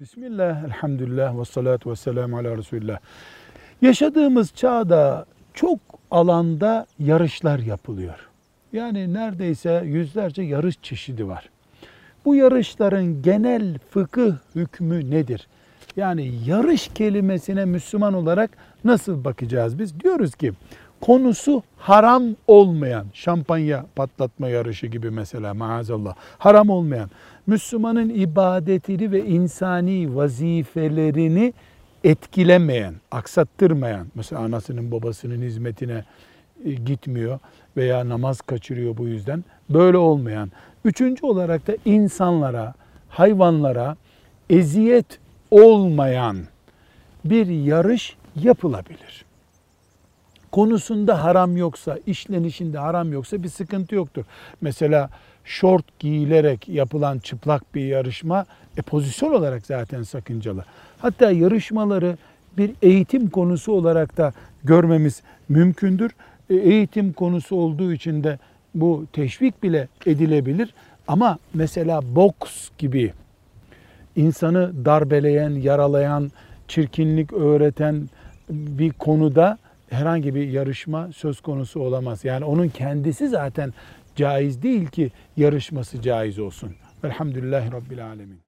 Bismillah, elhamdülillah ve salatu ve selamu ala Resulullah. Yaşadığımız çağda çok alanda yarışlar yapılıyor. Yani neredeyse yüzlerce yarış çeşidi var. Bu yarışların genel fıkıh hükmü nedir? Yani yarış kelimesine Müslüman olarak nasıl bakacağız biz? Diyoruz ki konusu haram olmayan şampanya patlatma yarışı gibi mesela maazallah haram olmayan Müslümanın ibadetini ve insani vazifelerini etkilemeyen, aksattırmayan mesela anasının babasının hizmetine e, gitmiyor veya namaz kaçırıyor bu yüzden böyle olmayan. Üçüncü olarak da insanlara, hayvanlara eziyet olmayan bir yarış yapılabilir konusunda haram yoksa, işlenişinde haram yoksa bir sıkıntı yoktur. Mesela şort giyilerek yapılan çıplak bir yarışma e, pozisyon olarak zaten sakıncalı. Hatta yarışmaları bir eğitim konusu olarak da görmemiz mümkündür. E, eğitim konusu olduğu için de bu teşvik bile edilebilir. Ama mesela boks gibi insanı darbeleyen, yaralayan, çirkinlik öğreten bir konuda herhangi bir yarışma söz konusu olamaz. Yani onun kendisi zaten caiz değil ki yarışması caiz olsun. Velhamdülillahi Rabbil Alemin.